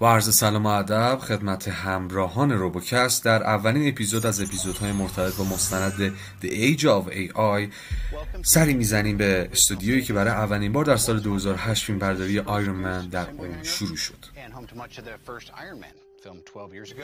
و عرض سلام و ادب خدمت همراهان روبوکست در اولین اپیزود از اپیزودهای مرتبط با مستند The Age of AI سری می‌زنیم به استودیویی که برای اولین بار در سال 2008 فیلم برداری آیرون من در اون شروع شد.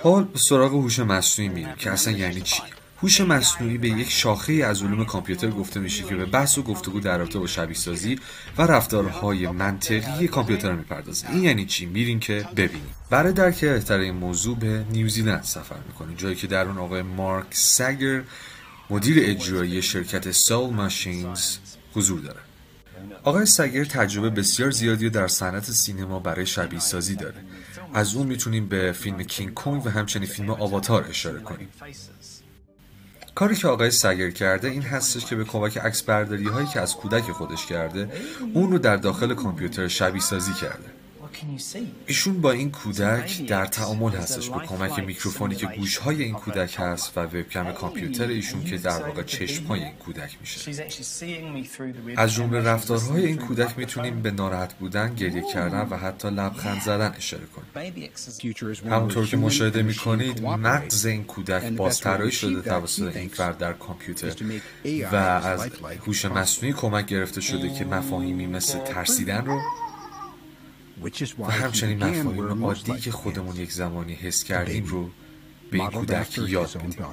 حال سراغ هوش مصنوعی میریم که اصلا یعنی چی؟ هوش مصنوعی به یک شاخه از علوم کامپیوتر گفته میشه که به بحث و گفتگو در رابطه با شبیه سازی و رفتارهای منطقی کامپیوتر می‌پردازه. این یعنی چی؟ میریم که ببینیم برای درک بهتر این موضوع به نیوزیلند سفر می‌کنیم جایی که در اون آقای مارک سگر مدیر اجرایی شرکت سول ماشینز حضور داره. آقای سگر تجربه بسیار زیادی در صنعت سینما برای شبیه سازی داره. از اون می‌تونیم به فیلم کینگ کونگ و همچنین فیلم آواتار اشاره کنیم. کاری که آقای سگر کرده این هستش که به کمک عکس برداری هایی که از کودک خودش کرده اون رو در داخل کامپیوتر شبیه سازی کرده. ایشون با این کودک در تعامل هستش به کمک میکروفونی که گوشهای این کودک هست و وبکم کامپیوتر ایشون که در واقع چشمهای این کودک میشه. از جمله رفتارهای این کودک می‌تونیم به ناراحت بودن گریه کردن و حتی لبخند زدن اشاره کنیم. همونطور که مشاهده می‌کنید مغز این کودک بازطراحی شده توسط این فرد در کامپیوتر و از هوش مصنوعی کمک گرفته شده که مفاهیمی مثل ترسیدن رو و همچنین مفاهیم عادی که خودمون یک زمانی حس کردیم رو به این کودک یاد بدیم.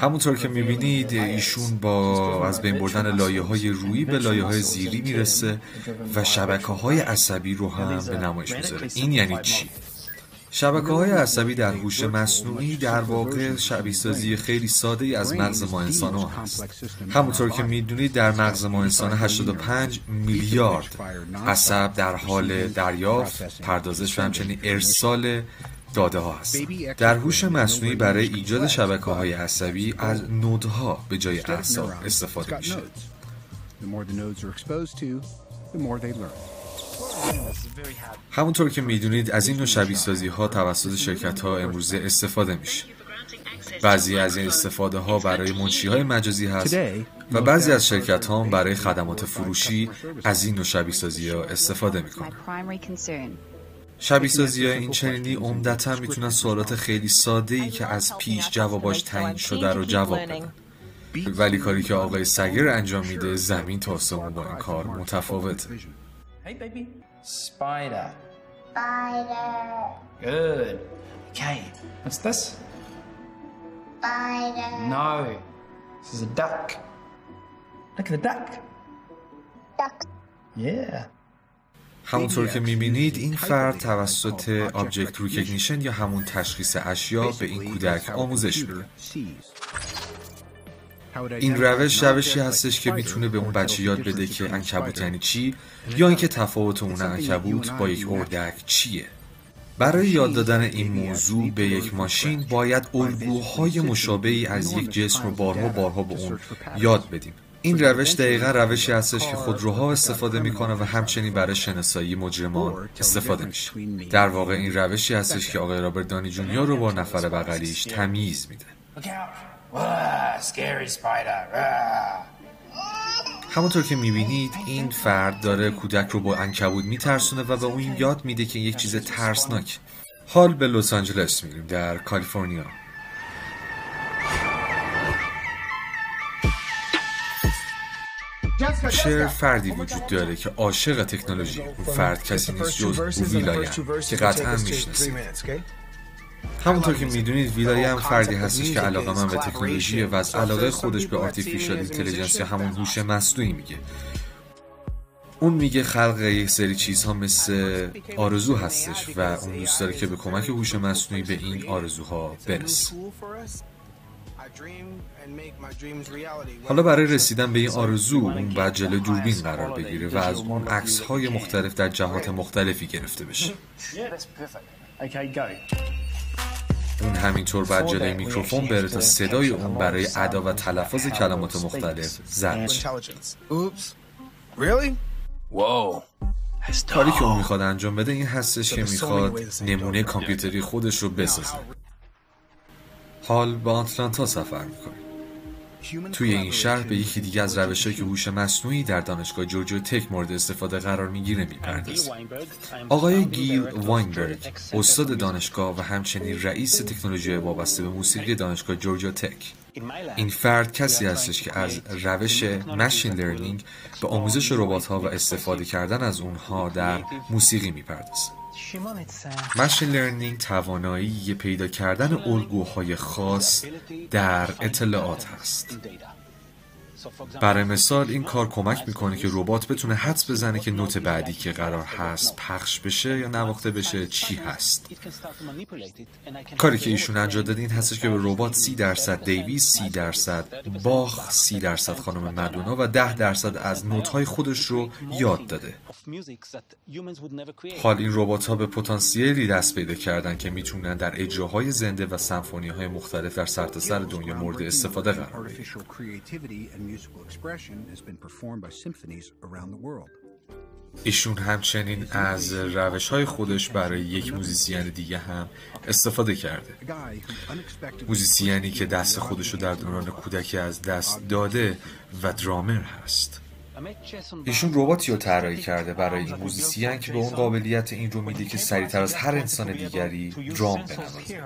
همونطور که می‌بینید ایشون با از بین بردن لایه های روی به لایه های زیری می‌رسه و شبکه های عصبی رو هم به نمایش می‌ذاره. این یعنی چی؟ شبکه های عصبی در هوش مصنوعی در واقع شبیه سازی خیلی ساده ای از مغز ما انسان ها هست. همونطور که می‌دونید در مغز ما انسان 85 میلیارد عصب در حال دریافت پردازش و همچنین ارسال داده ها هست. در هوش مصنوعی برای ایجاد شبکه های عصبی از نودها به جای اعصاب استفاده میشه. همونطور که می‌دونید از این نوع شبیه سازی ها توسط شرکت ها امروزه استفاده میشه. بعضی از این استفاده ها برای منشی های مجازی هست و بعضی از شرکت ها برای خدمات فروشی از این نوع شبیه سازی ها استفاده می‌کنن شبیه سازی های این چنینی عمدتا می‌تونن سوالات خیلی ساده ای که از پیش جواباش تعیین شده رو جواب بدن. ولی کاری که آقای سگر انجام میده زمین تا آسمون با این کار متفاوته. Hey, baby. Spider. Spider. Good. Okay. What's this? Spider. No. This is a duck. Look at the duck. Duck. Yeah. همونطور که می‌بینید این فرد توسط object recognition یا همون تشخیص اشیا به این کودک آموزش میده این روش روشی هستش که می‌تونه به اون بچه یاد بده که عنکبوت یعنی چی یا اینکه تفاوت اون انکبوت با یک اردک چیه. برای یاد دادن این موضوع به یک ماشین باید الگوهای مشابهی از یک جسم رو بارها بارها به اون یاد بدیم. این روش دقیقا روشی هستش که خودروها استفاده می‌کنه و همچنین برای شناسایی مجرمان استفاده میشه. در واقع این روشی هستش که آقای رابرت دانی جونیور رو با نفر بغلیش تمیز میده. Spider. Rah. همونطور که می‌بینید این فرد داره کودک رو با عنکبوت میترسونه و به اون یاد میده که یک چیز ترسناک حال به لس آنجلس میریم در کالیفرنیا چه فردی وجود داره که عاشق تکنولوژی اون فرد کسی نیست جز will.i.am که قطعا می‌شناسید همونطور که می‌دونید will.i.am فردی هستش که علاقه‌مند به تکنولوژی و از علاقه خودش به artificial intelligence یا همون هوش مصنوعی میگه. اون میگه خلق یک سری چیزها مثل آرزو هستش و اون دوست داره که به کمک هوش مصنوعی به این آرزوها برسه. حالا برای رسیدن به این آرزو اون باید جلوی دوربین قرار بگیره و از اون عکس های مختلف در جهات مختلفی گرفته بشه. همینطور بعد جلوی میکروفون بره تا صدای اون برای ادا و تلفظ کلمات مختلف ضبط. That's کاری که اون می‌خواد انجام بده این هستش که می‌خواد نمونه کامپیوتری خودش رو بسازه. حال به آتلانتا سفر می‌کنیم. توی این شهر به یکی دیگه از روشهایی که هوش مصنوعی در دانشگاه جورجیا تک مورد استفاده قرار می‌گیره می‌پردازیم آقای گیل واینبرگ استاد دانشگاه و همچنین رئیس تکنولوژی وابسته به موسیقی دانشگاه جورجیا تک. این فرد کسی هستش که از روش ماشین لرنینگ به آموزش ربات ها و استفاده کردن از اونها در موسیقی می‌پردازه. ماشین لرنینگ توانایی پیدا کردن الگوهای خاص در اطلاعات هست. برای مثال این کار کمک می‌کنه که ربات بتونه حدس بزنه که نوت بعدی که قرار هست پخش بشه یا نواخته بشه چی هست. کاری که ایشون انجام داده این هستش که به ربات سی درصد دیویس سی درصد باخ سی درصد خانم مدونا و ده درصد از نوت های خودش رو یاد داده. حال این ربات ها به پتانسیلی دست پیدا کردن که می‌تونن در اجراهای زنده و سمفونی های مختلف در سرتاسر دنیا مورد استفاده قرار بگیرن. ایشون همچنین از روش های خودش برای یک موزیسین دیگه هم استفاده کرده. موزیسیانی که دست خودش رو در دوران کودکی از دست داده و درامر هست. ایشون رباتی رو طراحی کرده برای این موزیسین که به اون قابلیت این رو میده که سریعتر از هر انسان دیگری درام بنوازه.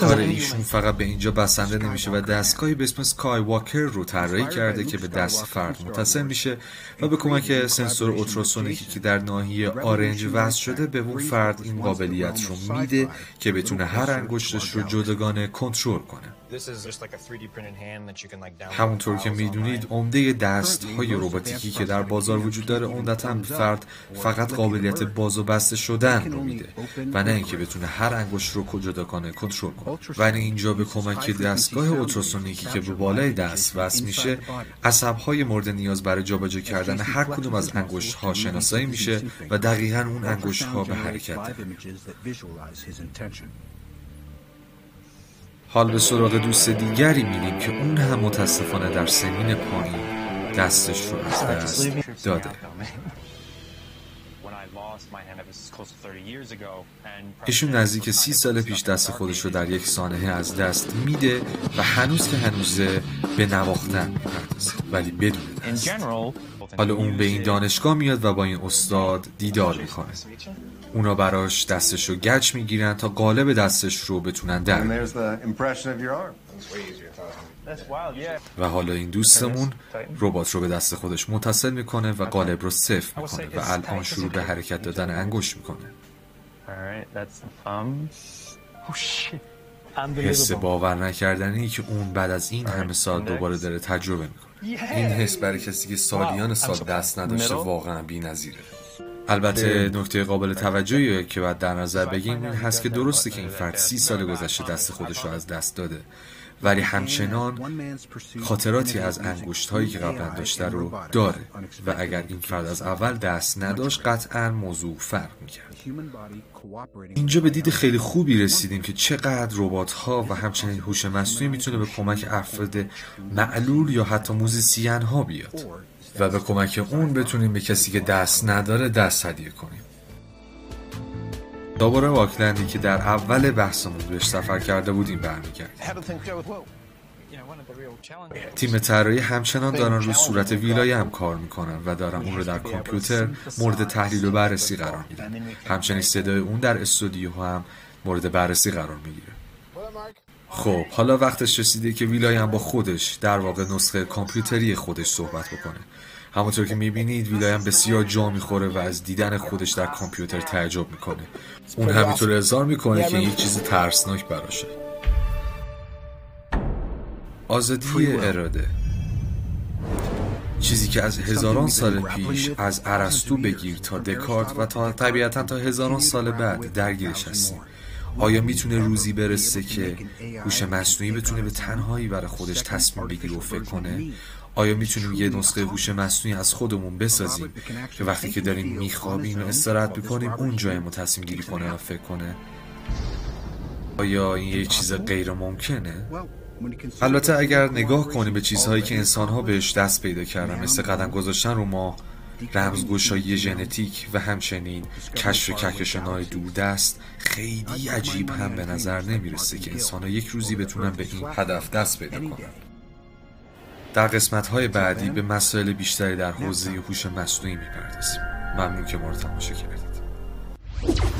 کار ایشون فقط به اینجا بسنده نمیشه و دستگاهی به اسم سکای واکر رو طراحی کرده که به دست فرد متصل میشه و به کمک سنسور اوتراسونیکی که در ناحیه آرنج وصل شده به اون فرد این قابلیت رو میده که بتونه هر انگشتش رو جداگانه کنترل کنه. همونطور که می‌دونید عمده دست های روباتیکی که در بازار وجود داره عمدتا به فرد فقط قابلیت باز و بسته شدن رو میده. و نه اینکه بتونه هر انگشت رو جداگانه کنترل کنه و اینجا به کمک دستگاه اوتراسونیکی که به بالای دست وصل میشه عصب های مورد نیاز برای جابجا کردن هر کدوم از انگشت ها شناسایی میشه و دقیقا اون انگشت ها به حرکت. حال به سراغ دوست دیگری میریم که اون هم متاسفانه در سنین پایین دستش رو از دست داده. ایشون نزدیک سی سال پیش دست خودش رو در یک سانحه از دست میده و هنوز که هنوزه به نواختن می‌پردازه ولی بدون دست. حالا اون به این دانشگاه میاد و با این استاد دیدار می‌کنه. اونا براش دستش رو گچ می‌گیرن تا قالب دستش رو بتونن در و حالا این دوستمون ربات رو به دست خودش متصل می‌کنه و قالب رو صفر می‌کنه و الان شروع به حرکت دادن انگشت می‌کنه. حس باور نکردنی که اون بعد از این همه سال دوباره داره تجربه می‌کنه. این حس برای کسی که سالیان سال دست نداشته واقعا بی نظیره. البته نکته قابل توجهی که باید در نظر بگیم این هست که درسته که این فرد سی سال گذشته دست خودش رو از دست داده. ولی همچنان خاطراتی از انگشت هایی که قبلا داشته رو داره. و اگر این فرد از اول دست نداشت قطعا موضوع فرق می‌کرد. اینجا به دید خیلی خوبی رسیدیم که چقدر ربات ها و همچنین هوش مصنوعی می‌تونه به کمک افراد معلول یا حتی موزیسین ها بیاد و به کمک اون بتونیم به کسی که دست نداره دست هدیه کنیم. دوباره واکلندی که در اول بحثمون بهش سفر کرده بودیم برمیگرد تیم طراحی همچنان دارن روی صورت ویلای هم کار می‌کنن و دارن اون رو در کامپیوتر مورد تحلیل و بررسی قرار میدن. همچنین صدای اون در استودیو هم مورد بررسی قرار می‌گیره. خب حالا وقتش رسیده که ویلای هم با خودش در واقع نسخه کامپیوتری خودش صحبت بکنه. همونطور که می‌بینید ویلایم بسیار جا می‌خوره و از دیدن خودش در کامپیوتر تعجب می‌کنه. اون همینطور اظهار می‌کنه که یک چیز ترسناک براشه. آزادی اراده. چیزی که از هزاران سال پیش از ارسطو بگیر تا دکارت و تا طبیعتا تا هزاران سال بعد درگیرش هستیم. آیا می‌تونه روزی برسه که هوش مصنوعی بتونه به تنهایی برای خودش تصمیم بگیره و فکر کنه؟ آیا می‌تونیم یه نسخه هوش مصنوعی از خودمون بسازیم؟ که وقتی که داریم میخوابیم و استراحت می‌کنیم اون جای ما تصمیم گیری کنه و فکر کنه. آیا این یه چیز غیر ممکنه؟ البته اگر نگاه کنیم به چیزهایی که انسانها بهش دست پیدا کردن مثل قدم گذاشتن رو ما رمزگشایی ژنتیک و همچنین کشف کهکشانهای دوردست خیلی عجیب هم به نظر نمی‌رسه که انسان یک روزی بتونن به این هدف دست پیدا کنن. در قسمت های بعدی به مسائل بیشتری در حوزه هوش مصنوعی می‌پردازیم. ممنون که ما رو تماشا کردید.